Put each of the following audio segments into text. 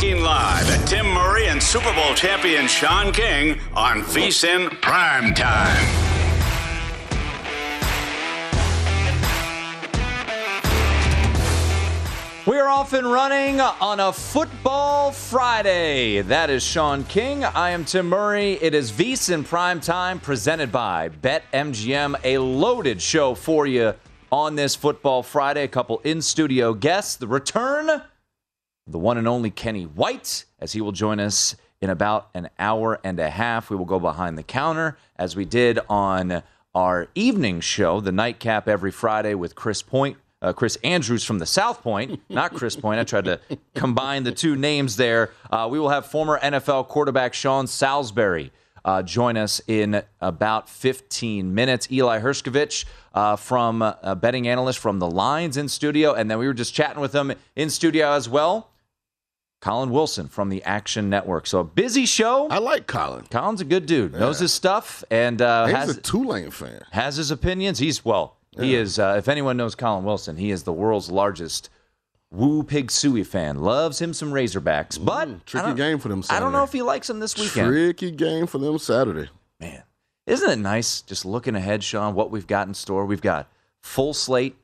live at Tim Murray and Super Bowl champion Sean King on VSIN Prime Time. We are off and running on a football Friday. That is Sean King. I am Tim Murray. It is VSIN Prime Time presented by BetMGM. A loaded show for you on this football Friday. A couple in studio guests. The return the one and only Kenny White, as he will join us in about an hour and a half. We will go behind the counter as we did on our evening show, the nightcap every Friday with Chris Point. Uh, Chris Andrews from the South Point, not Chris Point. I tried to combine the two names there. Uh, we will have former NFL quarterback Sean Salisbury uh, join us in about 15 minutes. Eli Hershkovich uh, from a betting analyst from the Lines in studio, and then we were just chatting with him in studio as well. Collin Wilson from the Action Network. So a busy show. I like Collin. Collin's a good dude. Yeah. Knows his stuff and uh, he's has a Tulane fan. Has his opinions. He's well. Yeah. He is. Uh, if anyone knows Collin Wilson, he is the world's largest Woo Pig Sooie fan. Loves him some Razorbacks, but Ooh, tricky game for them. Saturday. I don't know if he likes them this weekend. Tricky game for them Saturday. Man, isn't it nice just looking ahead, Sean? What we've got in store. We've got full slate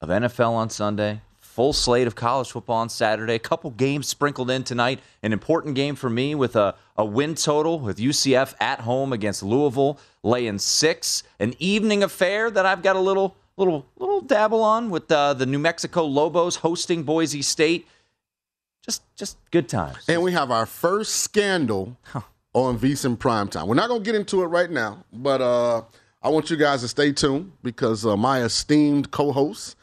of NFL on Sunday, full slate of college football on Saturday. A couple games sprinkled in tonight. An important game for me with a, a win total with UCF at home against Louisville, laying six. An evening affair that I've got a little little little dabble on with uh, the New Mexico Lobos hosting Boise State. Just just good times. And we have our first scandal huh. on VSIN Primetime. We're not going to get into it right now, but uh, I want you guys to stay tuned because uh, my esteemed co-host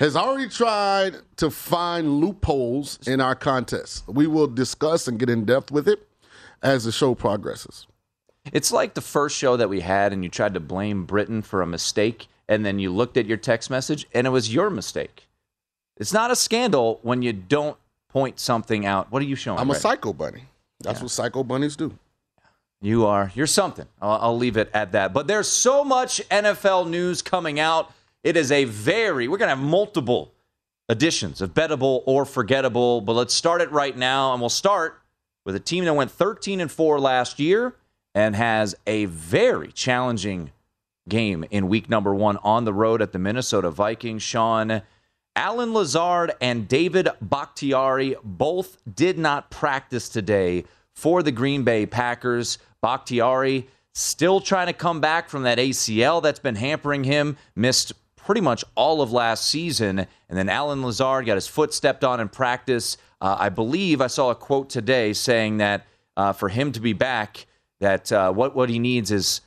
has already tried to find loopholes in our contest. We will discuss and get in depth with it as the show progresses. It's like the first show that we had, and you tried to blame Britain for a mistake, and then you looked at your text message, and it was your mistake. It's not a scandal when you don't point something out. What are you showing? I'm a psycho bunny. That's yeah. what psycho bunnies do. You are. You're something. I'll, I'll leave it at that. But there's so much NFL news coming out. It is a very, we're going to have multiple editions of bettable or forgettable, but let's start it right now. And we'll start with a team that went 13 and 4 last year and has a very challenging game in week number one on the road at the Minnesota Vikings. Sean, Allen Lazard and David Bakhtiari both did not practice today for the Green Bay Packers. Bakhtiari still trying to come back from that ACL that's been hampering him, missed pretty much all of last season. And then Allen Lazard got his foot stepped on in practice. Uh, I believe I saw a quote today saying that uh, for him to be back, that uh, what what he needs is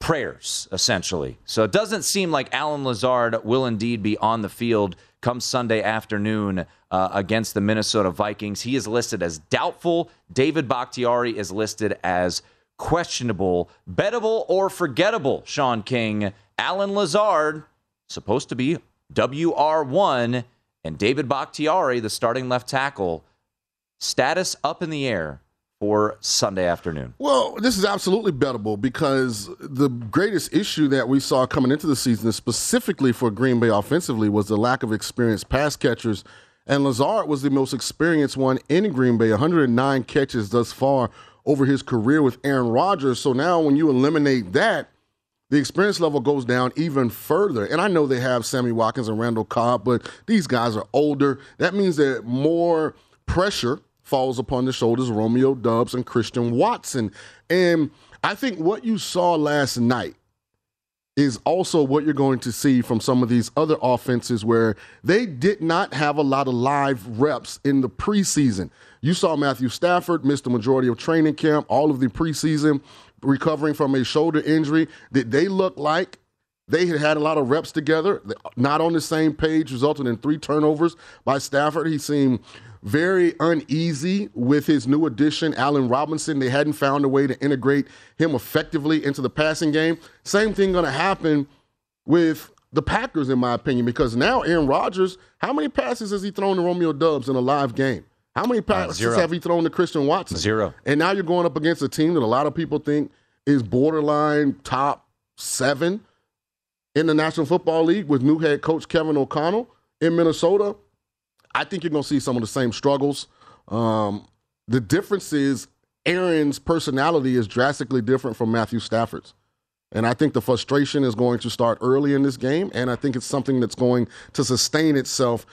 prayers, essentially. So it doesn't seem like Allen Lazard will indeed be on the field come Sunday afternoon uh, against the Minnesota Vikings. He is listed as doubtful. David Bakhtiari is listed as questionable, bettable, or forgettable. Sean King, Allen Lazard, supposed to be WR1, and David Bakhtiari, the starting left tackle, status up in the air for Sunday afternoon? Well, this is absolutely bettable because the greatest issue that we saw coming into the season, specifically for Green Bay offensively, was the lack of experienced pass catchers. And Lazard was the most experienced one in Green Bay, 109 catches thus far over his career with Aaron Rodgers. So now when you eliminate that, the experience level goes down even further. And I know they have Sammy Watkins and Randall Cobb, but these guys are older. That means that more pressure falls upon the shoulders of Romeo Doubs and Christian Watson. And I think what you saw last night is also what you're going to see from some of these other offenses where they did not have a lot of live reps in the preseason. You saw Matthew Stafford miss the majority of training camp, all of the preseason, recovering from a shoulder injury. Did they look like they had had a lot of reps together, not on the same page, resulting in three turnovers by Stafford. He seemed very uneasy with his new addition, Allen Robinson. They hadn't found a way to integrate him effectively into the passing game. Same thing going to happen with the Packers, in my opinion, because now Aaron Rodgers, how many passes has he thrown to Romeo Doubs in a live game? How many passes uh, have he thrown to Christian Watson? Zero. And now you're going up against a team that a lot of people think is borderline top seven in the National Football League with new head coach Kevin O'Connell in Minnesota. I think you're going to see some of the same struggles. Um, the difference is Aaron's personality is drastically different from Matthew Stafford's. And I think the frustration is going to start early in this game. And I think it's something that's going to sustain itself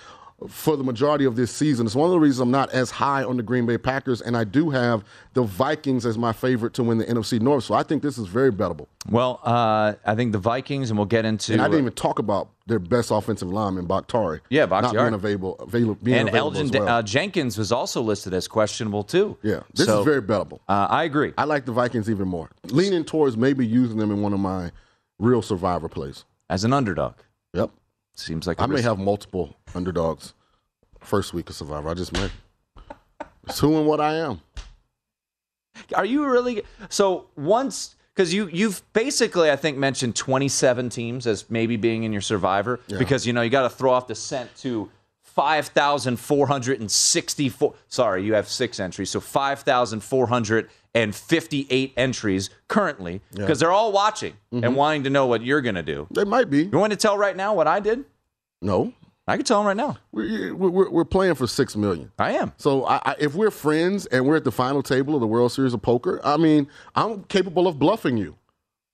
for the majority of this season. It's one of the reasons I'm not as high on the Green Bay Packers, and I do have the Vikings as my favorite to win the NFC North. So I think this is very bettable. Well, uh, I think the Vikings, and we'll get into. And I didn't even talk about their best offensive lineman, Bakhtiari. Yeah, Bakhtiari. Not being available. available being and available Elgton well. uh, Jenkins was also listed as questionable, too. Yeah, this so, is very bettable. Uh, I agree. I like the Vikings even more. Leaning towards maybe using them in one of my real survivor plays. As an underdog. Yep. Seems like I may have multiple underdogs first week of Survivor. I just may. It's who and what I am. Are you really so once because you you've basically I think mentioned 27 teams as maybe being in your Survivor Yeah. because you know you got to throw off the scent to 5,464. Sorry, you have six entries, so 5,458 entries currently because they're all watching and mm-hmm. wanting to know what you're going to do. They might be. You want to tell right now what I did? No, I can tell them right now. we're, we're, we're playing for six million. I am. So I, I, if we're friends and we're at the final table of the World Series of Poker, I mean, I'm capable of bluffing you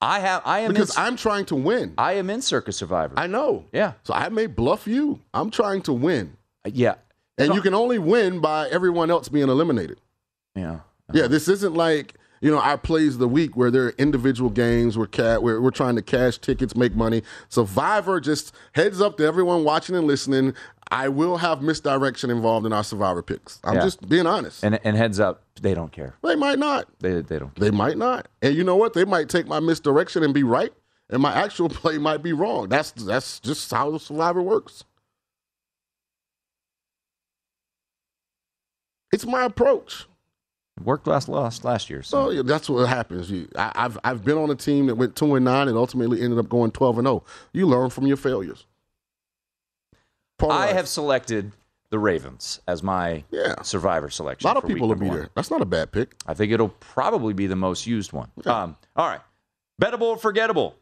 I have. I am. because in, I'm trying to win. I am in Circa Survivor. I know. Yeah. So I may bluff you. I'm trying to win, uh, yeah. and you can only win by everyone else being eliminated. Yeah. Yeah, this isn't like you know our plays of the week where there are individual games where cat where we're trying to cash tickets, make money. Survivor just heads up to everyone watching and listening. I will have misdirection involved in our Survivor picks. I'm Yeah. just being honest. And and heads up, they don't care. they might not. They they don't. They might not. And you know what? They might take my misdirection and be right, and my actual play might be wrong. That's that's just how the Survivor works. It's my approach. Worked last last last year. So So yeah, that's what happens. You, I, I've I've been on a team that went two and nine and ultimately ended up going twelve and zero. You learn from your failures. Part I have selected the Ravens as my Yeah. survivor selection. a lot of people will be one. there. That's not a bad pick. I think it'll probably be the most used one. Um, all right. Bettable or forgettable?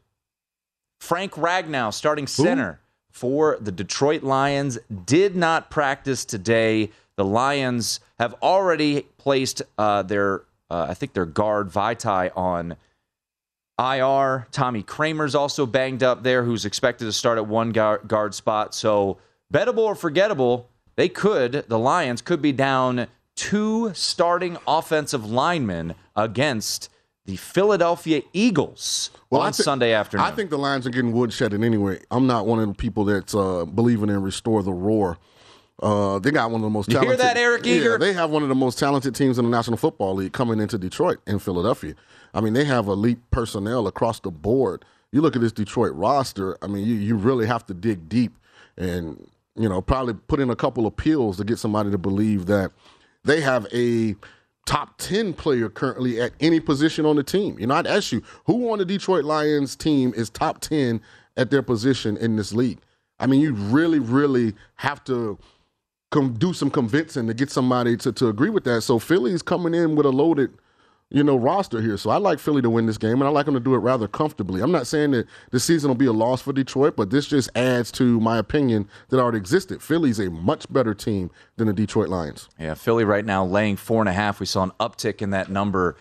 Frank Ragnow, starting center for the Detroit Lions, did not practice today. The Lions have already placed uh, their, uh, I think their guard Vaitai on IR. Tommy Kraemer's also banged up there, who's expected to start at one guard, guard spot. So, bettable or forgettable, they could, the Lions could be down two starting offensive linemen against the Philadelphia Eagles Well, on I thi- Sunday afternoon. I think the Lions are getting woodshedded anyway. I'm not one of the people that's uh, believing in restore the roar. Uh, they got one of the most You hear talented. that, Eric Yeah, they have one of the most talented teams in the National Football League coming into Detroit and Philadelphia. I mean, they have elite personnel across the board. You look at this Detroit roster. I mean, you you really have to dig deep and you know probably put in a couple of pills to get somebody to believe that they have a top 10 player currently at any position on the team. You know, I'd ask you, who on the Detroit Lions team is top 10 at their position in this league? I mean, you really, really have to com- do some convincing to get somebody to, to agree with that. So Philly's coming in with a loaded, you know, roster here. So I like Philly to win this game, and I like them to do it rather comfortably. I'm not saying that the season will be a loss for Detroit, but this just adds to my opinion that already existed. Philly's a much better team than the Detroit Lions. Yeah, Philly right now laying four and a half. We saw an uptick in that number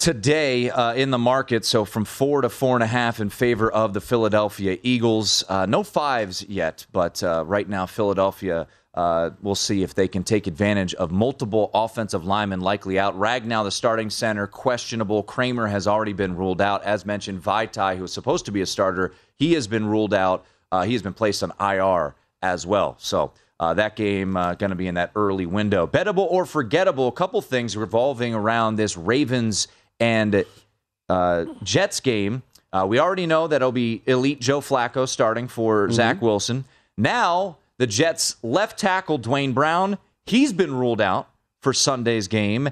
today uh, in the market. So from four to four and a half in favor of the Philadelphia Eagles. Uh, no fives yet, but uh, right now, Philadelphia. Uh, we'll see if they can take advantage of multiple offensive linemen likely out. Ragnow, the starting center, questionable. Kraemer has already been ruled out. As mentioned, Vaitai, who was supposed to be a starter, he has been ruled out. Uh, he has been placed on IR as well. So uh, that game uh, going to be in that early window. Bettable or forgettable? A couple things revolving around this Ravens and uh, Jets game. Uh, we already know that it'll be elite Joe Flacco starting for Zach Wilson. Now the Jets left tackle Duane Brown, he's been ruled out for Sunday's game.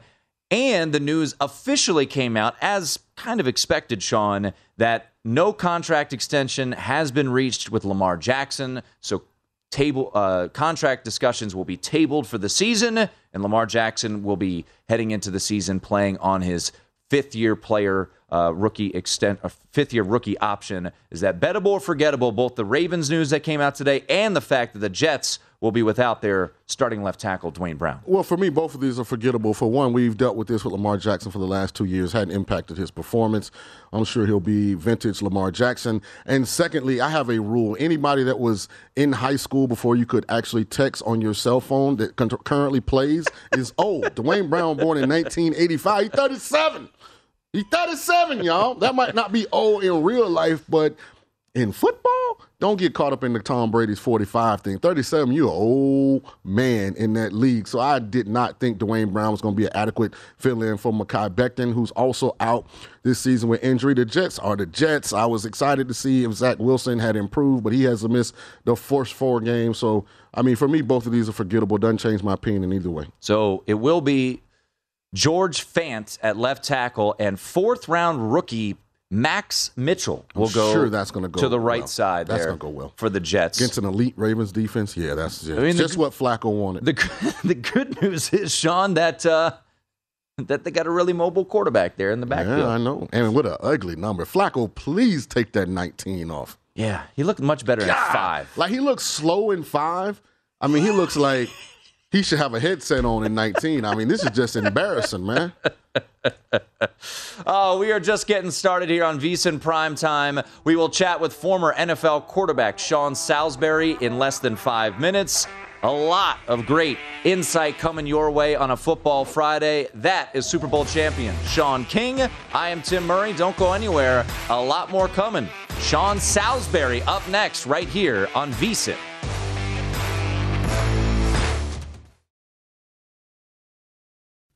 And the news officially came out, as kind of expected, Sean, that no contract extension has been reached with Lamar Jackson. So table uh, contract discussions will be tabled for the season, and Lamar Jackson will be heading into the season playing on his fifth year player uh, rookie extent, uh, fifth year rookie option. Is that bettable or forgettable? Both the Ravens news that came out today and the fact that the Jets will be without their starting left tackle Duane Brown. Well, for me, both of these are forgettable. For one, we've dealt with this with Lamar Jackson for the last two years, hadn't impacted his performance. I'm sure he'll be vintage Lamar Jackson. And secondly, I have a rule. Anybody that was in high school before you could actually text on your cell phone that currently plays is old. Duane Brown, born in 1985, he's 37. He's 37, y'all. That might not be old in real life, but in football, don't get caught up in the Tom Brady's 45 thing. 37, you're an old man in that league. So I did not think Duane Brown was going to be an adequate fill in for Mekhi Becton, who's also out this season with injury. The Jets are the Jets. I was excited to see if Zach Wilson had improved, but he has missed the first four games. So, I mean, for me, both of these are forgettable. Doesn't change my opinion in either way. So it will be George Fant at left tackle and fourth round rookie Max Mitchell will I'm go sure that's gonna go to the right well. side That's there gonna go well. for the Jets. Against an elite Ravens defense, yeah, that's just, mean, the- what Flacco wanted. the the good news is Sean that uh, that they got a really mobile quarterback there in the backfield. yeah, I know. And what an ugly number. Flacco, please take that 19 off. Yeah, he looked much better at five. Like he looks slow in five. I mean, he looks like he should have a headset on in 19. I mean, this is just embarrassing, man. Oh, we are just getting started here on VSiN Prime Time. We will chat with former NFL quarterback Sean Salisbury in less than five minutes. A lot of great insight coming your way on a football Friday. That is Super Bowl champion Sean King. I am Tim Murray. Don't go anywhere. A lot more coming. Sean Salisbury up next, right here on VSiN.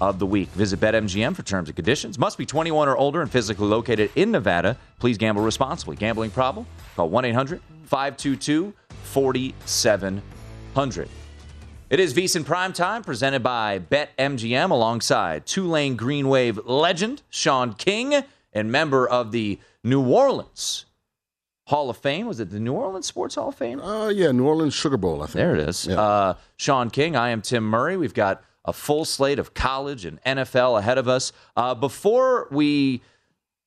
of the week. Visit BetMGM for terms and conditions. Must be 21 or older and physically located in Nevada. Please gamble responsibly. Gambling problem? Call 1 800 522 4700. It is VSIN Prime Time presented by BetMGM alongside Tulane Green Wave legend Sean King and member of the New Orleans Hall of Fame. Was it the New Orleans Sports Hall of Fame? Uh, yeah, New Orleans Sugar Bowl, I think. There it is. Yeah. Uh, Sean King. I am Tim Murray. We've got a full slate of college and NFL ahead of us. Uh, before we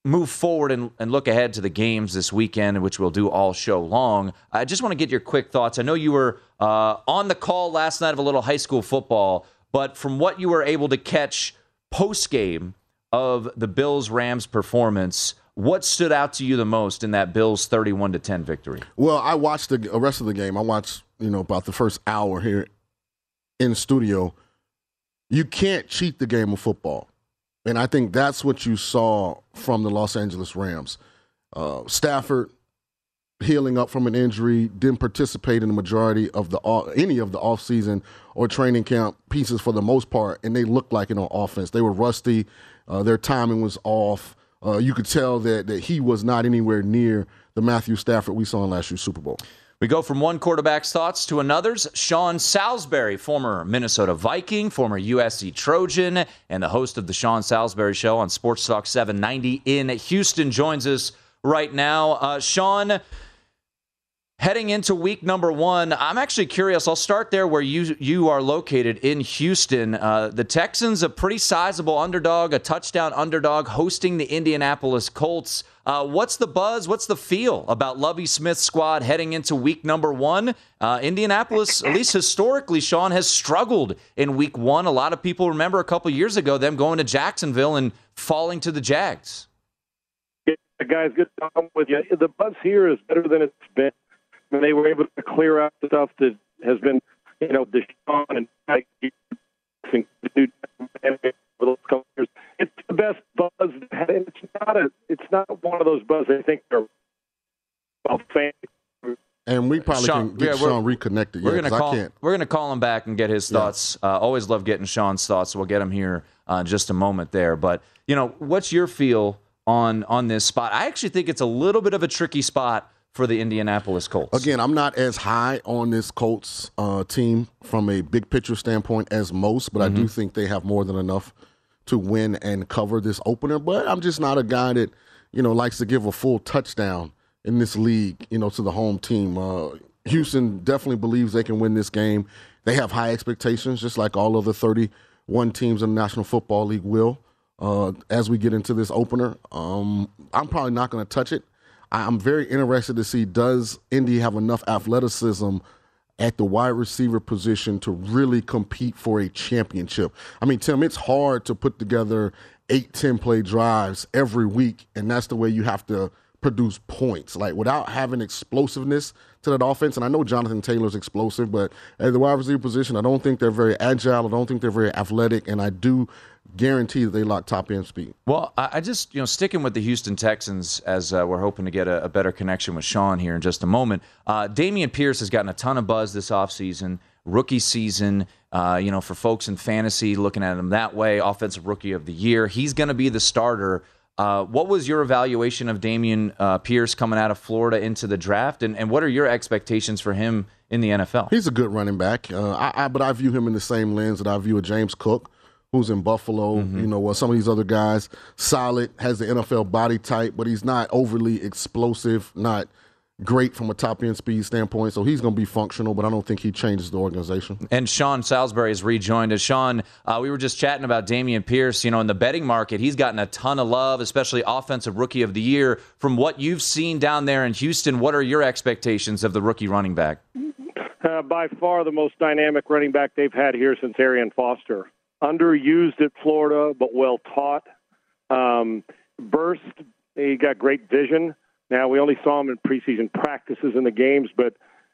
move forward and, and, look ahead to the games this weekend, which we'll do all show long, I just want to get your quick thoughts. I know you were uh, on the call last night of a little high school football, but from what you were able to catch post game of the Bills Rams performance, what stood out to you the most in that Bills 31 to 10 victory? Well, I watched the rest of the game. I watched, you know, about the first hour here in studio you can't cheat the game of football. And I think that's what you saw from the Los Angeles Rams. Uh, Stafford healing up from an injury, didn't participate in the majority of the any of the offseason or training camp pieces for the most part, and they looked like it on offense. They were rusty. Uh, their timing was off. Uh, you could tell that that he was not anywhere near the Matthew Stafford we saw in last year's Super Bowl. We go from one quarterback's thoughts to another's. Sean Salisbury, former Minnesota Viking, former USC Trojan, and the host of the Sean Salisbury Show on Sports Talk 790 in Houston, joins us right now. Uh, Sean, heading into week number one, I'm actually curious. I'll start there where you you are located in Houston. Uh, the Texans, a pretty sizable underdog, a touchdown underdog, hosting the Indianapolis Colts. Uh, what's the buzz? What's the feel about Lovie Smith's squad heading into week number one? Uh, Indianapolis, at least historically, Sean has struggled in week one. A lot of people remember a couple years ago them going to Jacksonville and falling to the Jags. Yeah, guys, good talking with you. The buzz here is better than it's been. Mean, they were able to clear out stuff that has been, you know, Deshaun and Mike for those couple years. It's the best buzz. It's not a. It's not one of those buzz. I think they're well fans. And we probably Sean, can get yeah, Sean reconnected. We're yeah, gonna call. We're gonna call him back and get his thoughts. Yeah. Uh, always love getting Sean's thoughts. We'll get him here uh, in just a moment there. But you know, what's your feel on on this spot? I actually think it's a little bit of a tricky spot for the Indianapolis Colts. Again, I'm not as high on this Colts uh, team from a big picture standpoint as most, but mm-hmm. I do think they have more than enough to win and cover this opener. But I'm just not a guy that you know likes to give a full touchdown in this league, you know, to the home team. Uh, Houston definitely believes they can win this game. They have high expectations, just like all of the 31 teams in the National Football League will. Uh, as we get into this opener, um, I'm probably not going to touch it. I'm very interested to see does Indy have enough athleticism at the wide receiver position to really compete for a championship. I mean, Tim, it's hard to put together eight, 10 play drives every week, and that's the way you have to produce points. Like without having explosiveness to that offense, and I know Jonathan Taylor's explosive, but at the wide receiver position, I don't think they're very agile. I don't think they're very athletic, and I do guarantee that they lock top end speed. Well, I just, you know, sticking with the Houston Texans as uh, we're hoping to get a, a, better connection with Sean here in just a moment. Uh, Dameon Pierce has gotten a ton of buzz this offseason, rookie season. Uh, you know, for folks in fantasy looking at him that way, offensive rookie of the year. He's going to be the starter. Uh, what was your evaluation of Dameon uh, Pierce coming out of Florida into the draft, and, and what are your expectations for him in the NFL? He's a good running back, uh, I, I, but I view him in the same lens that I view a James Cook who's in Buffalo. Mm-hmm. You know, well, some of these other guys, solid, has the NFL body type, but he's not overly explosive, not great from a top end speed standpoint. So he's going to be functional, but I don't think he changes the organization. And Sean Salisbury has rejoined us. Sean, uh, we were just chatting about Dameon Pierce. You know, in the betting market, he's gotten a ton of love, especially offensive rookie of the year. From what you've seen down there in Houston, what are your expectations of the rookie running back? Uh, by far the most dynamic running back they've had here since Arian Foster underused at Florida, but well taught. Um, burst, he got great vision. Now we only saw him in preseason practices in the games, but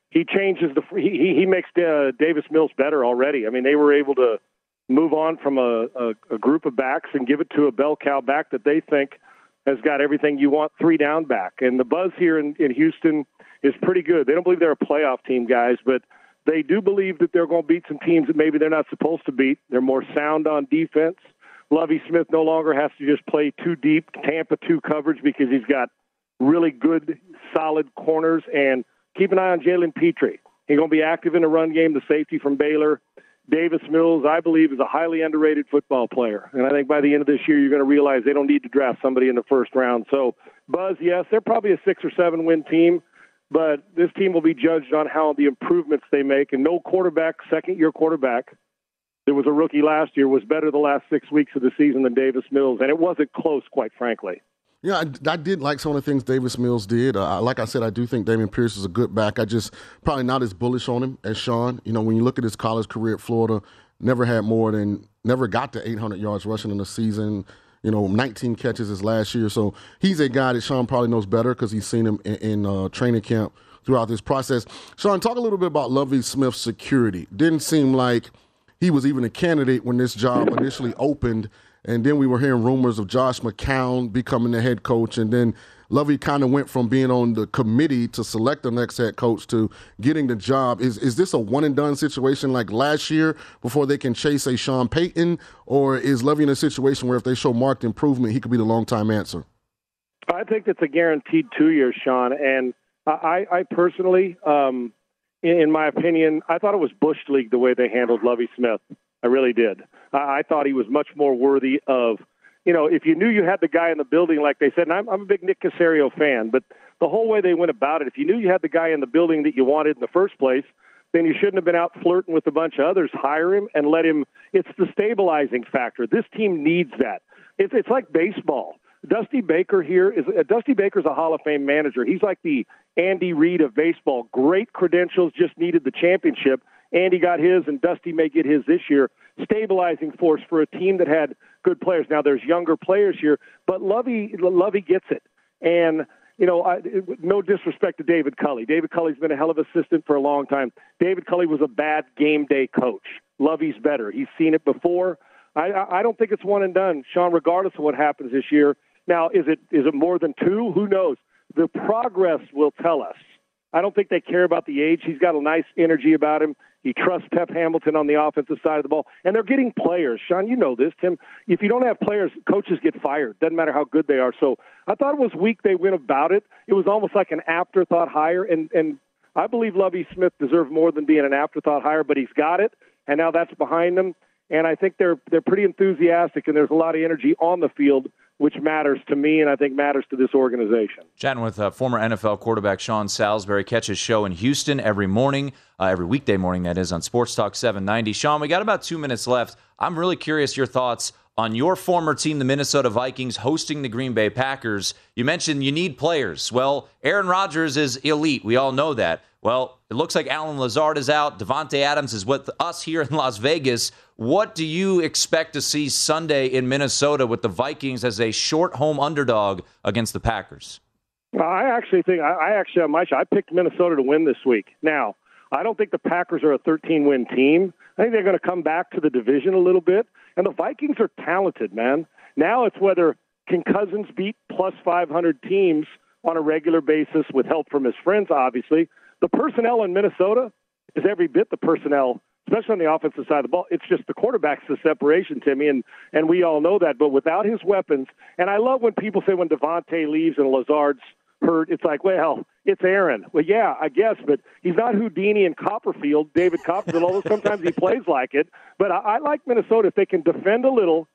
he changes the he he makes uh, Davis Mills better already. I mean, they were able to move on from a, a, a group of backs and give it to a bell cow back that they think has got everything you want, three down back. And the buzz here in, in Houston is pretty good. They don't believe they're a playoff team, guys, but they do believe that they're going to beat some teams that maybe they're not supposed to beat. They're more sound on defense. Lovie Smith no longer has to just play too deep Tampa 2 coverage because he's got really good, solid corners. And keep an eye on Jalen Pitre. He's going to be active in the run game, the safety from Baylor. Davis Mills, I believe, is a highly underrated football player. And I think by the end of this year, you're going to realize they don't need to draft somebody in the first round. So, Buzz, yes, they're probably a six or seven win team but this team will be judged on how the improvements they make. And no quarterback, second year quarterback, there was a rookie last year, was better the last six weeks of the season than Davis Mills. And it wasn't close, quite frankly. Yeah, I, I, did like some of the things Davis Mills did. Uh, like I said, I do think Dameon Pierce is a good back. I just probably not as bullish on him as Sean. You know, when you look at his college career at Florida, never had more than, never got to 800 yards rushing in a season you know, 19 catches his last year. So he's a guy that Sean probably knows better because he's seen him in, in uh, training camp throughout this process. Sean, talk a little bit about Lovie Smith's security. Didn't seem like he was even a candidate when this job initially opened. And then we were hearing rumors of Josh McCown becoming the head coach. And then Lovie kind of went from being on the committee to select the next head coach to getting the job. Is is this a one and done situation like last year before they can chase a Sean Payton, or is Lovie in a situation where if they show marked improvement, he could be the long time answer? I think it's a guaranteed two years, Sean. And I, I personally, um, in, in my opinion, I thought it was Bush League the way they handled Lovie Smith. I really did. I, I thought he was much more worthy of you know, if you knew you had the guy in the building, like they said, and I'm, I'm a big Nick Caserio fan, but the whole way they went about it, if you knew you had the guy in the building that you wanted in the first place, then you shouldn't have been out flirting with a bunch of others. Hire him and let him. It's the stabilizing factor. This team needs that. It's it's like baseball. Dusty Baker here is uh, Dusty Baker's a Hall of Fame manager. He's like the Andy Reid of baseball. Great credentials, just needed the championship. Andy got his, and Dusty may get his this year. Stabilizing force for a team that had good players. Now there's younger players here, but Lovie Lovie gets it. And you know, I, no disrespect to David Culley. David Culley's been a hell of assistant for a long time. David Culley was a bad game day coach. Lovie's better. He's seen it before. I, I don't think it's one and done, Sean. Regardless of what happens this year. Now, is it is it more than two? Who knows? The progress will tell us. I don't think they care about the age. He's got a nice energy about him. He trusts Pep Hamilton on the offensive side of the ball, and they're getting players. Sean, you know this, Tim. If you don't have players, coaches get fired. Doesn't matter how good they are. So I thought it was weak they went about it. It was almost like an afterthought hire, and and I believe Lovie Smith deserved more than being an afterthought hire, but he's got it, and now that's behind him. And I think they're they're pretty enthusiastic, and there's a lot of energy on the field which matters to me and I think matters to this organization. Chatting with uh, former NFL quarterback Sean Salisbury. Catch his show in Houston every morning, uh, every weekday morning, that is, on Sports Talk 790. Sean, we got about two minutes left. I'm really curious your thoughts on your former team, the Minnesota Vikings, hosting the Green Bay Packers. You mentioned you need players. Well, Aaron Rodgers is elite. We all know that. Well, it looks like Allen Lazard is out. Davante Adams is with us here in Las Vegas. What do you expect to see Sunday in Minnesota with the Vikings as a short home underdog against the Packers? I actually think I actually have my. I picked Minnesota to win this week. Now, I don't think the Packers are a 13 win team. I think they're going to come back to the division a little bit. And the Vikings are talented, man. Now it's whether can Cousins beat plus 500 teams on a regular basis with help from his friends, obviously. The personnel in Minnesota is every bit the personnel especially on the offensive side of the ball. It's just the quarterback's the separation, Timmy, and and we all know that. But without his weapons, and I love when people say when Davante leaves and Lazard's hurt, it's like, well, it's Aaron. Well, yeah, I guess, but he's not Houdini and Copperfield, David Copperfield. although sometimes he plays like it. But I, I like Minnesota if they can defend a little,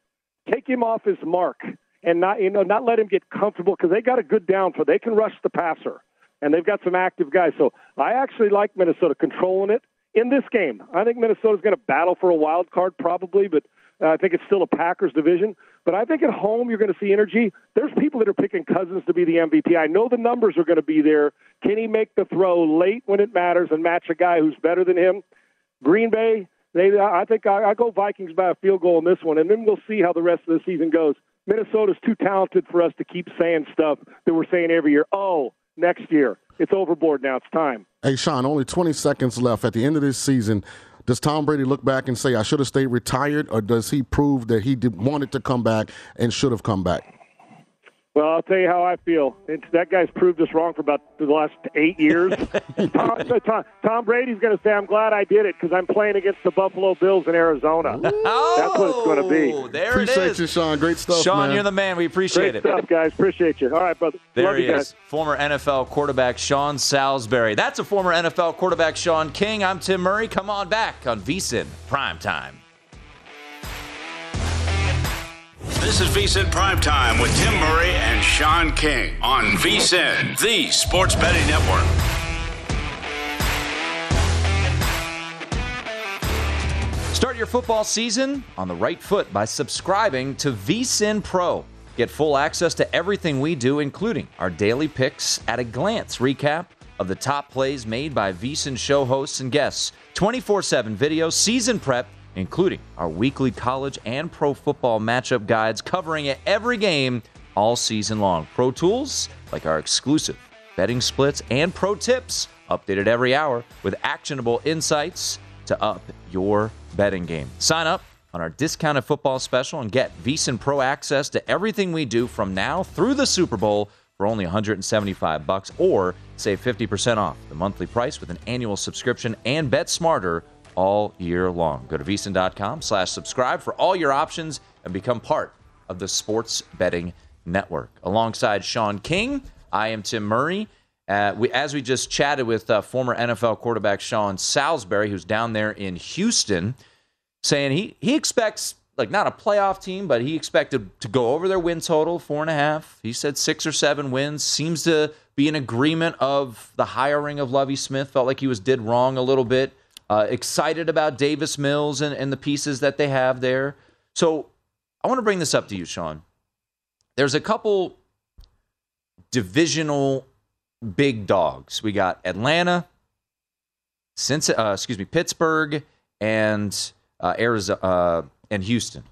take him off his mark, and not you know not let him get comfortable because they got a good down for they can rush the passer and they've got some active guys. So I actually like Minnesota controlling it in this game. I think Minnesota's going to battle for a wild card probably, but uh, I think it's still a Packers division. But I think at home you're going to see energy. There's people that are picking Cousins to be the MVP. I know the numbers are going to be there. Can he make the throw late when it matters and match a guy who's better than him? Green Bay, they I think I, I go Vikings by a field goal in this one, and then we'll see how the rest of the season goes. Minnesota's too talented for us to keep saying stuff that we're saying every year. Oh, next year. It's overboard now. It's time. Hey, Sean, only 20 seconds left. At the end of this season, does Tom Brady look back and say, I should have stayed retired, or does he prove that he did, wanted to come back and should have come back? Well, I'll tell you how I feel. It's, that guy's proved us wrong for about the last eight years. Tom, Tom, Tom, Brady's going to say, "I'm glad I did it because I'm playing against the Buffalo Bills in Arizona." Oh, That's what it's going to be. Oh, there appreciate it is. you, Sean. Great stuff, Sean, man. you're the man. We appreciate Great it. stuff, guys. Appreciate you. All right, brother. There Love he you is, guys. former NFL quarterback Sean Salisbury. That's a former NFL quarterback, Sean King. I'm Tim Murray. Come on back on VSIN Prime Time. This is VSIN Primetime with Tim Murray and Sean King on VSIN, the sports betting network. Start your football season on the right foot by subscribing to VSIN Pro. Get full access to everything we do, including our daily picks at a glance recap of the top plays made by VSIN show hosts and guests, 24 7 video, season prep, including our weekly college and pro football matchup guides covering every game all season long. Pro tools like our exclusive betting splits and pro tips updated every hour with actionable insights to up your betting game. Sign up on our discounted football special and get VSIN Pro access to everything we do from now through the Super Bowl for only 175 bucks or save 50% off the monthly price with an annual subscription and bet smarter all year long. Go to VSIN.com slash subscribe for all your options and become part of the sports betting network. Alongside Sean King, I am Tim Murray. Uh, we, as we just chatted with uh, former NFL quarterback Sean Salisbury, who's down there in Houston, saying he he expects like not a playoff team, but he expected to go over their win total four and a half. He said six or seven wins. Seems to be in agreement of the hiring of Lovie Smith. Felt like he was did wrong a little bit. Uh, excited about Davis Mills and, and the pieces that they have there. So I want to bring this up to you, Sean. There's a couple divisional big dogs. We got Atlanta, since uh, excuse me, Pittsburgh, and uh, Arizona uh, and Houston.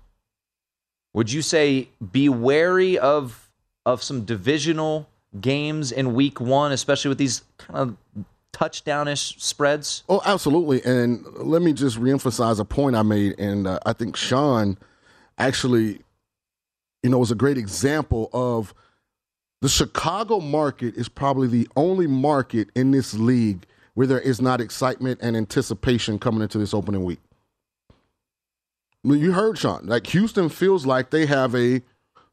Would you say be wary of of some divisional games in Week One, especially with these kind of touchdownish spreads? Oh, absolutely. And let me just reemphasize a point I made, and uh, I think Sean actually, you know, was a great example of the Chicago market is probably the only market in this league where there is not excitement and anticipation coming into this opening week. You heard Sean. Like Houston feels like they have a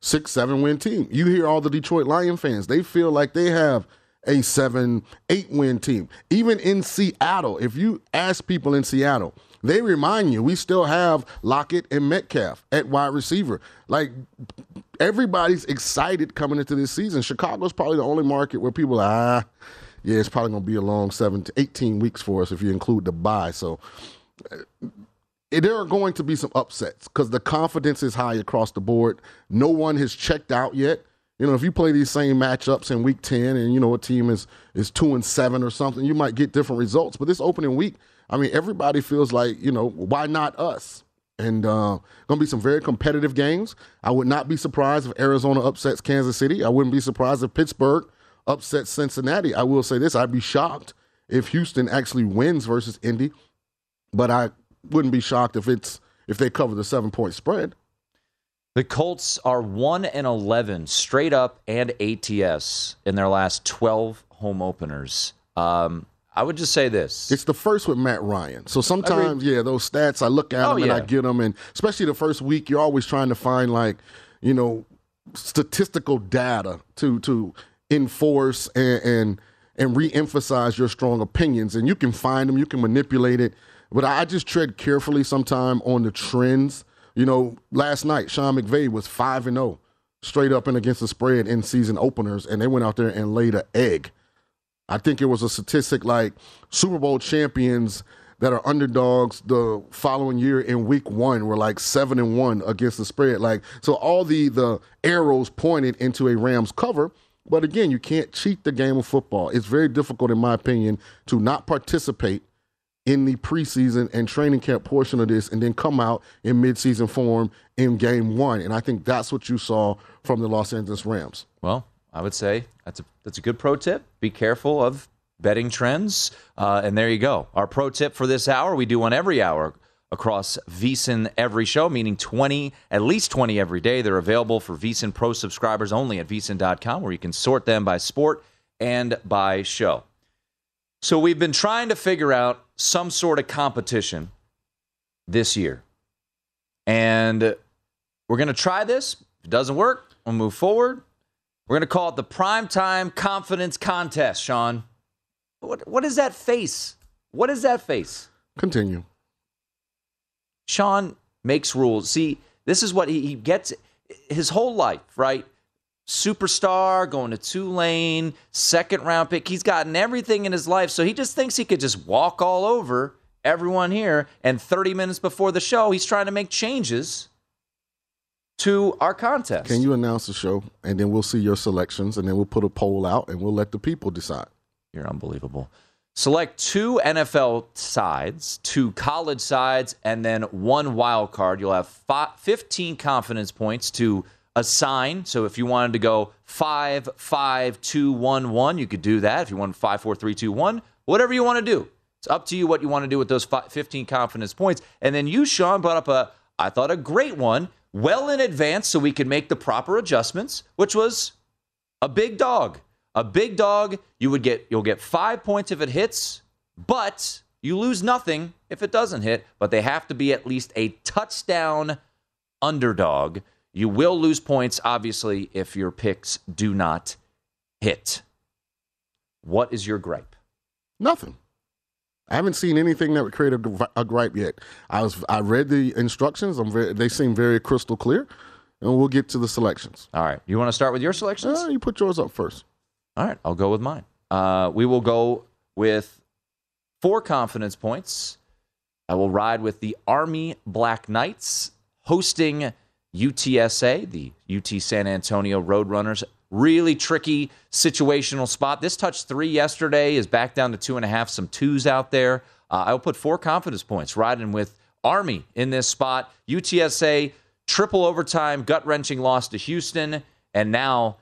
six, seven win team. You hear all the Detroit Lion fans. They feel like they have a seven, eight win team. Even in Seattle, if you ask people in Seattle, they remind you we still have Lockett and Metcalf at wide receiver. Like everybody's excited coming into this season. Chicago's probably the only market where people are, ah, yeah, it's probably going to be a long seven to 18 weeks for us if you include the bye. So uh, there are going to be some upsets because the confidence is high across the board. No one has checked out yet. You know, if you play these same matchups in week 10 and, you know, a team is, is two and seven or something, you might get different results. But this opening week, I mean, everybody feels like, you know, why not us? And uh, going to be some very competitive games. I would not be surprised if Arizona upsets Kansas City. I wouldn't be surprised if Pittsburgh upsets Cincinnati. I will say this I'd be shocked if Houston actually wins versus Indy, but I wouldn't be shocked if it's if they cover the seven point spread. The Colts are 1 and 11 straight up and ATS in their last 12 home openers. Um, I would just say this. It's the first with Matt Ryan. So sometimes, yeah, those stats, I look at oh, them and yeah. I get them. And especially the first week, you're always trying to find, like, you know, statistical data to to enforce and, and, and re-emphasize your strong opinions. And you can find them, you can manipulate it. But I just tread carefully sometime on the trends. You know, last night, Sean McVay was 5 and 0 straight up and against the spread in season openers, and they went out there and laid an egg. I think it was a statistic like Super Bowl champions that are underdogs the following year in week one were like seven and one against the spread. Like so all the the arrows pointed into a Rams cover. But again, you can't cheat the game of football. It's very difficult, in my opinion, to not participate in the preseason and training camp portion of this and then come out in midseason form in game one. And I think that's what you saw from the Los Angeles Rams. Well, I would say that's a that's a good pro tip. Be careful of betting trends, uh, and there you go. Our pro tip for this hour: we do one every hour across VSIN every show, meaning 20, at least 20 every day. They're available for VSIN Pro subscribers only at VSIN.com, where you can sort them by sport and by show. So we've been trying to figure out some sort of competition this year. And we're going to try this. If it doesn't work, we'll move forward. We're going to call it the Primetime Confidence Contest, Sean. What, what is that face? What is that face? Continue. Sean makes rules. See, this is what he, he gets his whole life, right? Superstar, going to Tulane, second round pick. He's gotten everything in his life. So he just thinks he could just walk all over everyone here. And 30 minutes before the show, he's trying to make changes to our contest. Can you announce the show and then we'll see your selections and then we'll put a poll out and we'll let the people decide? You're unbelievable. Select two NFL sides, two college sides, and then one wild card. You'll have 15 confidence points to assign. So if you wanted to go 5 5 2 1 1, you could do that. If you want 5 4 3 2 1, whatever you want to do. It's up to you what you want to do with those 15 confidence points. And then you, Sean, brought up a, I thought, a great one well in advance so we could make the proper adjustments, which was a big dog. A big dog, you would get you'll get 5 points if it hits, but you lose nothing if it doesn't hit, but they have to be at least a touchdown underdog. You will lose points obviously if your picks do not hit. What is your gripe? Nothing. I haven't seen anything that would create a, a gripe yet. I was I read the instructions. I'm very, they seem very crystal clear, and we'll get to the selections. All right. You want to start with your selections? Uh, you put yours up first. All right. I'll go with mine. Uh, we will go with four confidence points. I will ride with the Army Black Knights hosting UTSA, the UT San Antonio Roadrunners Really tricky situational spot. This touch three yesterday is back down to two and a half, some twos out there. Uh, I'll put four confidence points riding with Army in this spot. UTSA, triple overtime, gut wrenching loss to Houston. And now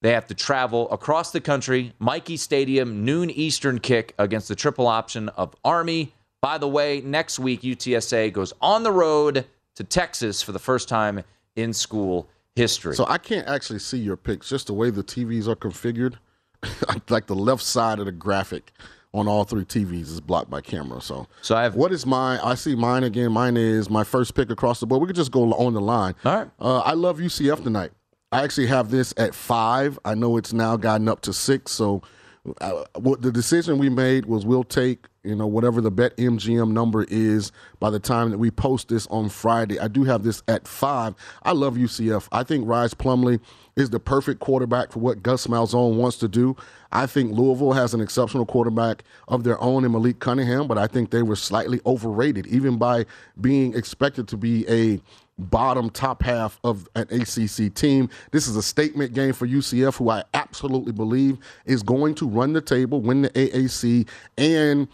they have to travel across the country, Michie Stadium, noon Eastern kick against the triple option of Army. By the way, next week, UTSA goes on the road to Texas for the first time in school history. So I can't actually see your picks, just the way the TVs are configured, like the left side of the graphic on all three TVs is blocked by camera. So, so I have what is mine? I see mine again. Mine is my first pick across the board. We could just go on the line. All right. Uh, I love UCF tonight. I actually have this at five. I know it's now gotten up to six. So, uh, what the decision we made was we'll take you know whatever the BetMGM number is by the time that we post this on Friday. I do have this at five. I love UCF. I think Rhys Plumlee is the perfect quarterback for what Gus Malzahn wants to do. I think Louisville has an exceptional quarterback of their own in Malik Cunningham, but I think they were slightly overrated, even by being expected to be a bottom top half of an ACC team. This is a statement game for UCF, who I absolutely believe is going to run the table, win the AAC, and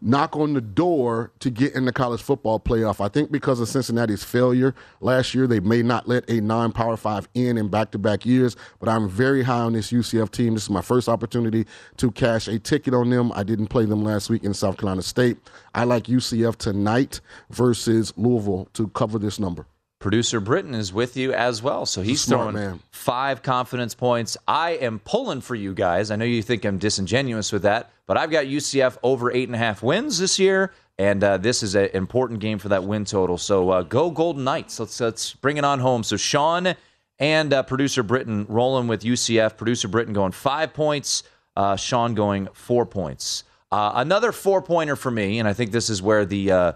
knock on the door to get in the college football playoff. I think because of Cincinnati's failure last year, they may not let a non Power Five in in back to back years, but I'm very high on this UCF team. This is my first opportunity to cash a ticket on them. I didn't play them last week in South Carolina State. I like UCF tonight versus Louisville to cover this number. Producer Britton is with you as well. So he's throwing man. five confidence points. I am pulling for you guys. I know you think I'm disingenuous with that, but I've got UCF over eight and a half wins this year. And uh, this is an important game for that win total. So uh, go Golden Knights. Let's let's bring it on home. So Sean and uh, producer Britton rolling with UCF. Producer Britton going five points. Uh, Sean going four points. Uh, another four pointer for me, and I think this is where the uh,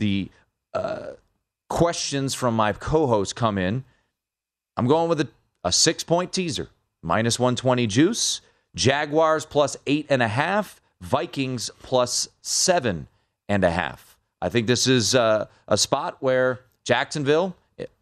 the questions from my co-host come in. I'm going with a, a six point teaser, minus 120 juice. Jaguars plus eight and a half. Vikings plus seven and a half. I think this is uh, a spot where Jacksonville,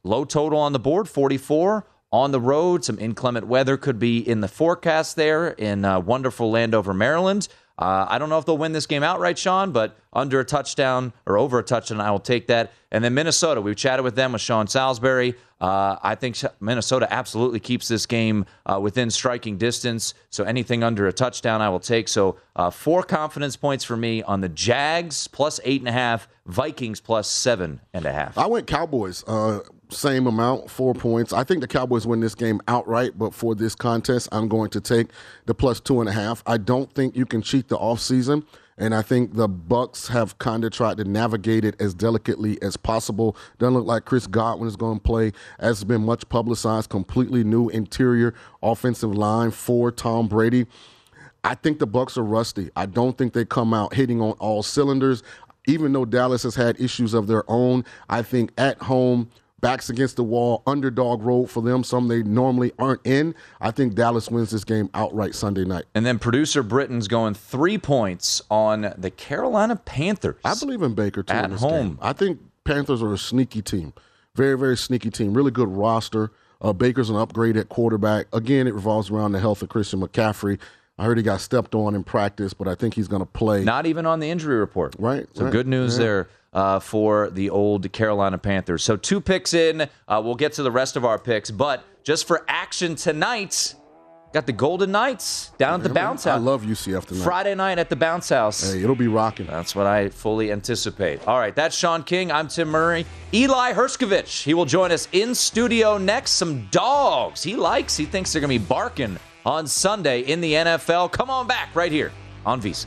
low total on the board, 44. On the road, some inclement weather could be in the forecast there in uh, wonderful Landover, Maryland. Uh, I don't know if they'll win this game outright, Sean, but under a touchdown or over a touchdown, I will take that. And then Minnesota, we've chatted with them with Sean Salisbury. Uh, I think Minnesota absolutely keeps this game uh, within striking distance. So anything under a touchdown, I will take. So uh, four confidence points for me on the Jags plus eight and a half, Vikings plus seven and a half. I went Cowboys. Same amount, four points. I think the Cowboys win this game outright, but for this contest, I'm going to take the plus two and a half. I don't think you can cheat the offseason. And I think the Bucks have kind of tried to navigate it as delicately as possible. Doesn't look like Chris Godwin is going to play, as been much publicized. Completely new interior offensive line for Tom Brady. I think the Bucks are rusty. I don't think they come out hitting on all cylinders. Even though Dallas has had issues of their own, I think at home backs against the wall, underdog road for them, some they normally aren't in. I think Dallas wins this game outright Sunday night. And then producer Britton's going three points on the Carolina Panthers. I believe in Baker too At home. game. I think Panthers are a sneaky team. Very, very sneaky team. Really good roster. Uh, Baker's an upgrade at quarterback. Again, it revolves around the health of Christian McCaffrey. I heard he got stepped on in practice, but I think he's going to play. Not even on the injury report. Right. So right, good news there uh, for the old Carolina Panthers. So two picks in. Uh, we'll get to the rest of our picks, but just for action tonight, got the Golden Knights down at the Bounce House. I love UCF tonight. Friday night at the Bounce House. Hey, it'll be rocking. That's what I fully anticipate. All right, that's Sean King. I'm Tim Murray. Eli Herskovich. He will join us in studio next. Some dogs he likes. He thinks they're going to be barking on Sunday in the NFL. Come on back right here on VSIN.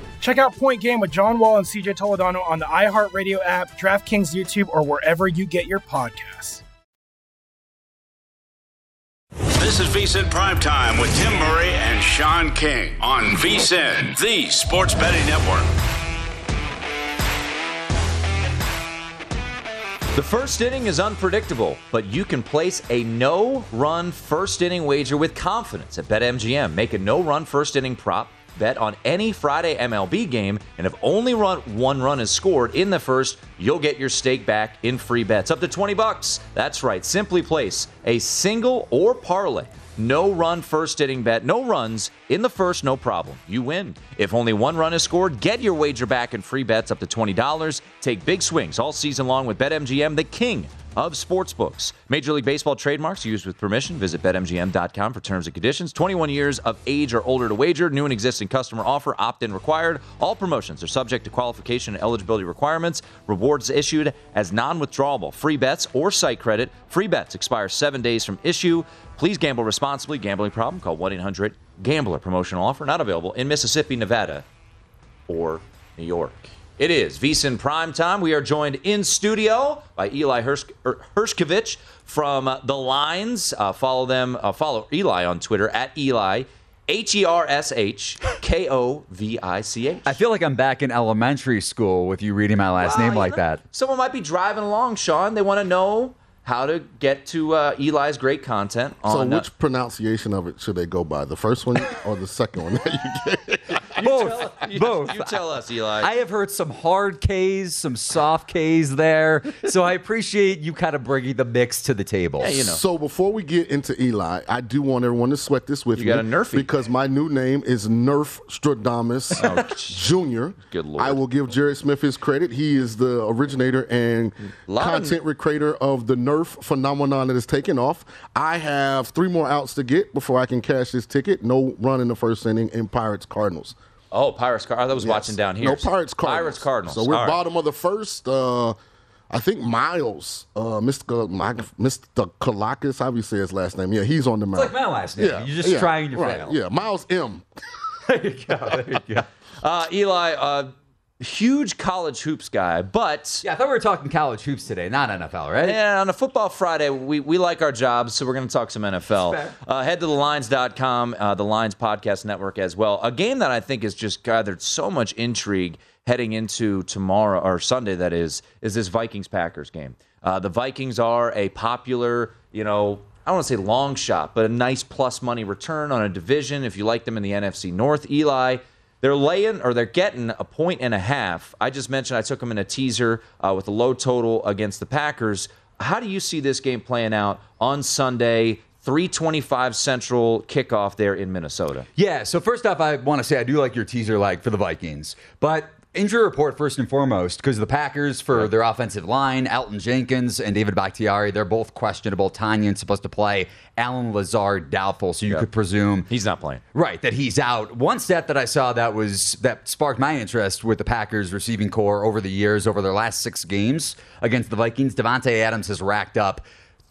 Check out Point Game with John Wall and CJ Toledano on the iHeartRadio app, DraftKings YouTube, or wherever you get your podcasts. This is VSIN Primetime with Tim Murray and Sean King on VSIN, the sports betting network. The first inning is unpredictable, but you can place a no run first inning wager with confidence at BetMGM. Make a no run first inning prop bet on any Friday MLB game, and if only run, one run is scored in the first, you'll get your stake back in free bets up to 20 bucks. That's right. Simply place a single or parlay no run first inning bet, no runs in the first, no problem. You win. If only one run is scored, get your wager back in free bets up to $20. Take big swings all season long with BetMGM, the king of sportsbooks. Major League Baseball trademarks used with permission. Visit betmgm.com for terms and conditions. 21 years of age or older to wager. New and existing customer offer. Opt-in required. All promotions are subject to qualification and eligibility requirements. Rewards issued as non-withdrawable. Free bets or site credit. Free bets expire seven days from issue. Please gamble responsibly. Gambling problem? Call 1-800-GAMBLER. Promotional offer not available in Mississippi, Nevada, or New York. It is VSIN Prime Time. We are joined in studio by Eli Hersh- er, Hershkovich from uh, The Lines. Uh, follow them. Uh, follow Eli on Twitter at Eli H E R S H K O V I C H. I feel like I'm back in elementary school with you reading my last Well, name like know, that. Someone might be driving along, Sean. They want to know how to get to uh, Eli's great content So, on. uh, which pronunciation of it should they go by? The first one or the second one that you get? Both. you, Both. You tell us, Eli. I have heard some hard K's, some soft K's there. So I appreciate you kind of bringing the mix to the table. you know. So before we get into Eli, I do want everyone to sweat this with You me. got a Nerfy. because my new name is Nerf Stradamus oh, Jr. Good lord. I will give Jerry Smith his credit. He is the originator and Lot of- content creator of the Nerf phenomenon that has taken off. I have three more outs to get before I can cash this ticket. No run in the first inning in Pirates Cardinals. Oh, Pirates. Car- I was watching down here. No Pirates Cardinals. Pirates Cardinals. So we're All right. bottom of the first. Uh, I think Miles, uh, Mr. Mi- Mr. Kalakis, how do you say his last name? Yeah, he's on the mound. It's like my last name. Yeah, You're just trying to right, fail. Yeah, Miles M. There you go. There you go. Uh, Eli, uh, huge college hoops guy, but Yeah, I thought we were talking college hoops today, not NFL, right? Yeah, on a football Friday, we, we like our jobs, so we're going to talk some NFL. Uh, head to thelines.com, uh, the Lines Podcast Network as well. A game that I think has just gathered so much intrigue heading into tomorrow, or Sunday, that is, is this Vikings Packers game. Uh, the Vikings are a popular, you know, I don't want to say long shot, but a nice plus money return on a division if you like them in the NFC North. Eli, they're laying or they're getting a point and a half. I just mentioned I took them in a teaser uh, with a low total against the Packers. How do you see this game playing out on Sunday? 325 Central kickoff there in Minnesota. Yeah, so first off, I want to say I do like your teaser like for the Vikings. But Injury report first and foremost, because the Packers for their offensive line, Elgton Jenkins and David Bakhtiari, they're both questionable. Tonyan's supposed to play. Allen Lazard doubtful, so you could presume he's not playing. Right, that he's out. One stat that I saw that was that sparked my interest with the Packers receiving corps over the years, over their last six games against the Vikings. Davante Adams has racked up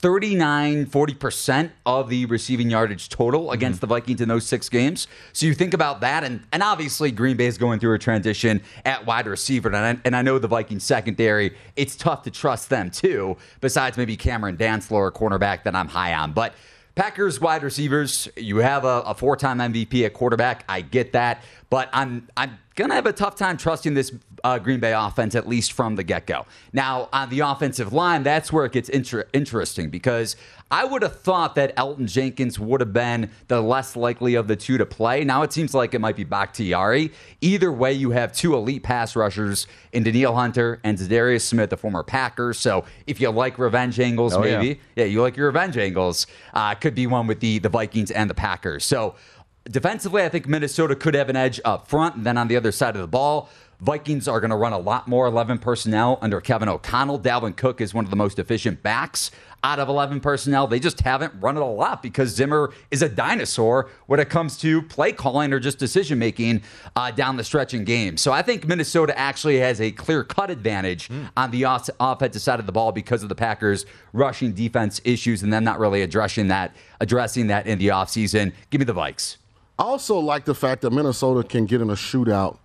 39, 40% of the receiving yardage total against Mm-hmm. the Vikings in those six games. So you think about that, and, and obviously Green Bay is going through a transition at wide receiver. And I, and I know the Vikings secondary, it's tough to trust them too, besides maybe Cameron Dantzler, a cornerback that I'm high on. But Packers wide receivers, you have a, a four time MVP at quarterback. I get that. But I'm, I'm going to have a tough time trusting this uh, Green Bay offense, at least from the get go. Now, on the offensive line, that's where it gets inter- interesting because I would have thought that Elgton Jenkins would have been the less likely of the two to play. Now it seems like it might be Bakhtiari. Either way, you have two elite pass rushers in Danielle Hunter and Za'Darius Smith, the former Packers. So if you like revenge angles, Oh, yeah. maybe, yeah. you like your revenge angles, uh, could be one with the, the Vikings and the Packers. So defensively, I think Minnesota could have an edge up front. And then on the other side of the ball, Vikings are going to run a lot more 11 personnel under Kevin O'Connell. Dalvin Cook is one of the most efficient backs out of 11 personnel. They just haven't run it a lot because Zimmer is a dinosaur when it comes to play calling or just decision making uh, down the stretch in games. So I think Minnesota actually has a clear cut advantage on the off- offensive side of the ball because of the Packers' rushing defense issues and them not really addressing that addressing that in the offseason. Give me the Vikes. I also like the fact that Minnesota can get in a shootout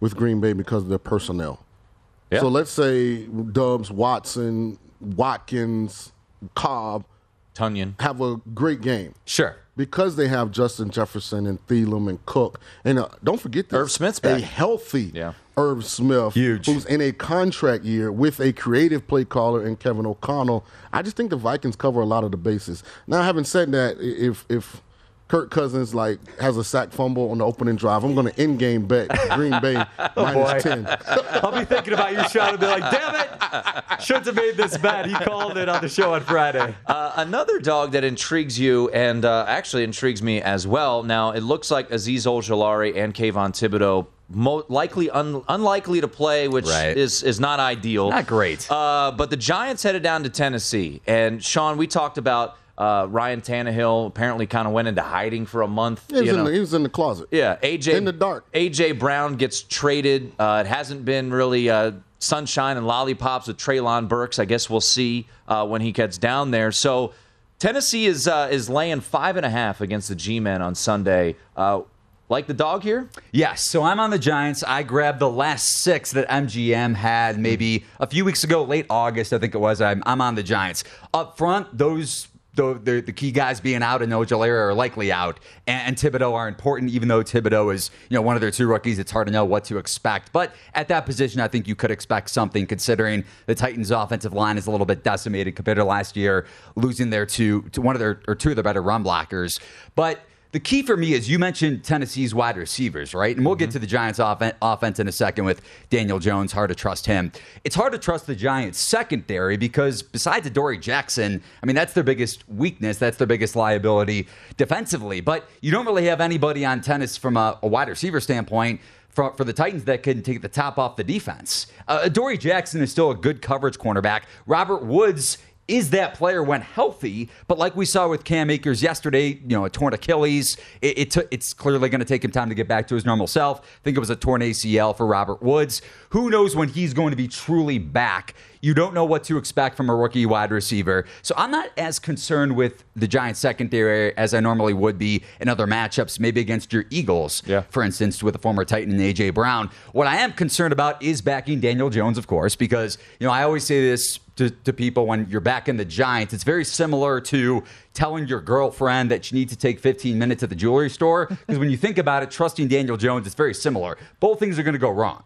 with Green Bay because of their personnel. So let's say Doubs, Watson, Watkins, Cobb, Tonyan have a great game. Sure. Because they have Justin Jefferson and Thielen and Cook. And uh, don't forget this. Irv Smith's A healthy Yeah. Irv Smith, Huge. who's in a contract year with a creative play caller and Kevin O'Connell. I just think the Vikings cover a lot of the bases. Now, having said that, if if Kirk Cousins like has a sack fumble on the opening drive, I'm going to end game bet Green Bay boy. minus ten. I'll be thinking about your shot and be like, damn it, shouldn't have made this bet. He called it on the show on Friday. Uh, another dog that intrigues you and uh, actually intrigues me as well. Now, it looks like Azeez Ojulari and Kayvon Thibodeaux mo- likely un- unlikely to play, which Right. is is not ideal. Not great. Uh, but the Giants headed down to Tennessee, and Sean, we talked about uh, Ryan Tannehill. Apparently, kind of went into hiding for a month. He was, you in the, he was in the closet. Yeah, AJ In the dark. AJ Brown gets traded. Uh, it hasn't been really uh, sunshine and lollipops with Treylon Burks. I guess we'll see uh, when he gets down there. So Tennessee is uh, is laying five and a half against the G-men on Sunday. Uh, like the dog here? Yes, so I'm on the Giants. I grabbed the last six that MGM had maybe a few weeks ago, late August, I think it was. I'm, I'm on the Giants. Up front, those the, the, the key guys being out and Ojulari are likely out, and, and Thibodeaux are important. Even though Thibodeaux is you know one of their two rookies, it's hard to know what to expect. But at that position, I think you could expect something, considering the Titans' offensive line is a little bit decimated compared to last year, losing their two to one of their or two of their better run blockers. But the key for me is you mentioned Tennessee's wide receivers, right? And we'll get to the Giants' offen- offense in a second with Daniel Jones. Hard to trust him. It's hard to trust the Giants' secondary because besides Adoree Jackson, I mean, that's their biggest weakness. That's their biggest liability defensively. But you don't really have anybody on tennis from a, a wide receiver standpoint for, for the Titans that can take the top off the defense. Uh, Adoree Jackson is still a good coverage cornerback. Robert Woods is that player when healthy. But like we saw with Cam Akers yesterday, you know, a torn Achilles, it, it took, it's clearly going to take him time to get back to his normal self. I think it was a torn ACL for Robert Woods. Who knows when he's going to be truly back? You don't know what to expect from a rookie wide receiver. So I'm not as concerned with the Giants secondary as I normally would be in other matchups, maybe against your Eagles, yeah. for instance, with the former Titan AJ Brown. What I am concerned about is backing Daniel Jones, of course, because you know I always say this to, to people when you're back in the Giants. It's very similar to telling your girlfriend that you need to take 15 minutes at the jewelry store. Because when you think about it, trusting Daniel Jones is very similar. Both things are going to go wrong.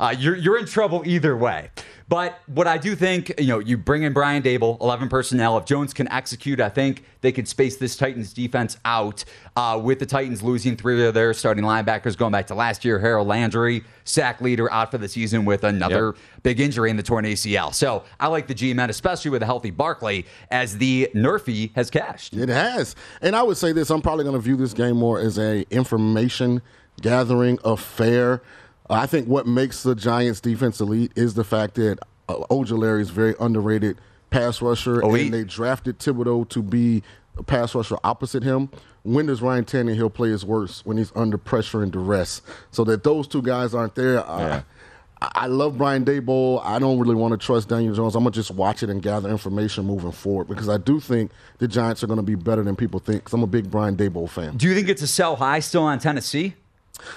Uh, you're, you're in trouble either way. But what I do think, you know, you bring in Brian Daboll, 11 personnel. If Jones can execute, I think they could space this Titans defense out uh, with the Titans losing three of their starting linebackers going back to last year. Harold Landry, sack leader, out for the season with another big injury in the torn ACL. So I like the G-men, especially with a healthy Barkley, as the Nerfy has cashed. It has. And I would say this I'm probably going to view this game more as a information gathering affair. I think what makes the Giants defense elite is the fact that uh, Ojulari is very underrated pass rusher, Elite. and they drafted Thibodeaux to be a pass rusher opposite him. When does Ryan Tannehill play his worst? When he's under pressure and duress. So that those two guys aren't there. Uh, I, I love Brian Daboll. I don't really want to trust Daniel Jones. I'm gonna just watch it and gather information moving forward because I do think the Giants are going to be better than people think. Because I'm a big Brian Daboll fan. Do you think it's a sell high still on Tennessee?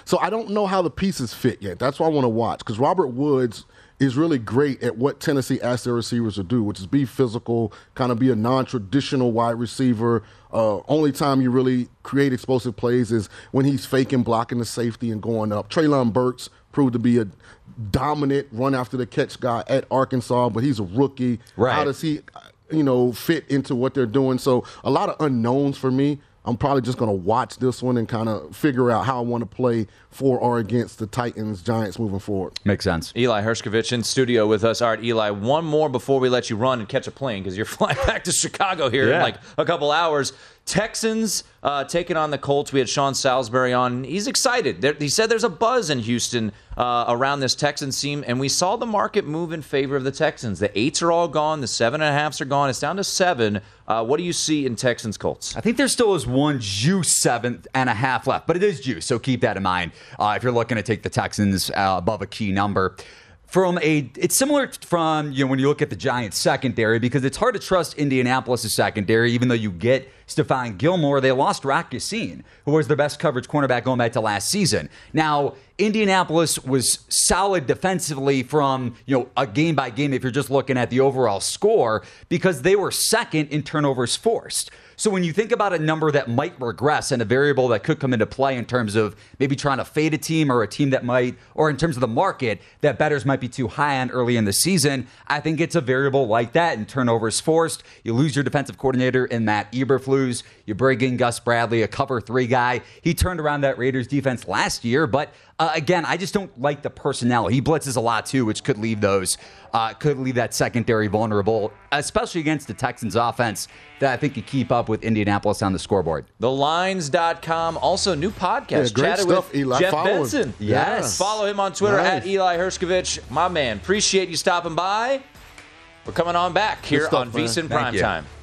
So I don't know how the pieces fit yet. That's why I want to watch because Robert Woods is really great at what Tennessee asks their receivers to do, which is be physical, kind of be a non-traditional wide receiver. Uh, only time you really create explosive plays is when he's faking, blocking the safety, and going up. Treylon Burks proved to be a dominant run after the catch guy at Arkansas, but he's a rookie. Right. How does he, you know, fit into what they're doing? So a lot of unknowns for me. I'm probably just going to watch this one and kind of figure out how I want to play for or against the Titans Giants moving forward. Makes sense. Eli Hershkovich in studio with us. All right, Eli, one more before we let you run and catch a plane because you're flying back to Chicago here in like a couple hours. Texans uh, taking on the Colts. We had Sean Salisbury on. He's excited. There, he said there's a buzz in Houston uh, around this Texans team, and we saw the market move in favor of the Texans. The eights are all gone. The seven and a halfs are gone. It's down to seven. Uh, what do you see in Texans Colts? I think there still is one juice seventh and a half left, but it is juice, so keep that in mind uh, if you're looking to take the Texans uh, above a key number. From a, it's similar from you know when you look at the Giants secondary because it's hard to trust Indianapolis' secondary, even though you get Stephon Gilmore. They lost Rock Ya-Sin, who was their best coverage cornerback going back to last season. Now Indianapolis was solid defensively from you know a game by game if you're just looking at the overall score because they were second in turnovers forced. So when you think about a number that might regress and a variable that could come into play in terms of maybe trying to fade a team or a team that might, or in terms of the market that bettors might be too high on early in the season, I think it's a variable like that. And turnovers forced, you lose your defensive coordinator in Matt Eberflus. You bring in Gus Bradley, a cover three guy. He turned around that Raiders defense last year, but uh, again, I just don't like the personnel. He blitzes a lot too, which could leave those, uh, could leave that secondary vulnerable, especially against the Texans offense that I think could keep up with Indianapolis on the scoreboard. TheLines.com. Also, new podcast. Yeah, great Chatted stuff, with Eli. Jeff Follow him. Benson. Yes. Follow him on Twitter Nice. at Eli Hershkovich. My man, appreciate you stopping by. We're coming on back here stuff, on man. VSiN Thank Prime you.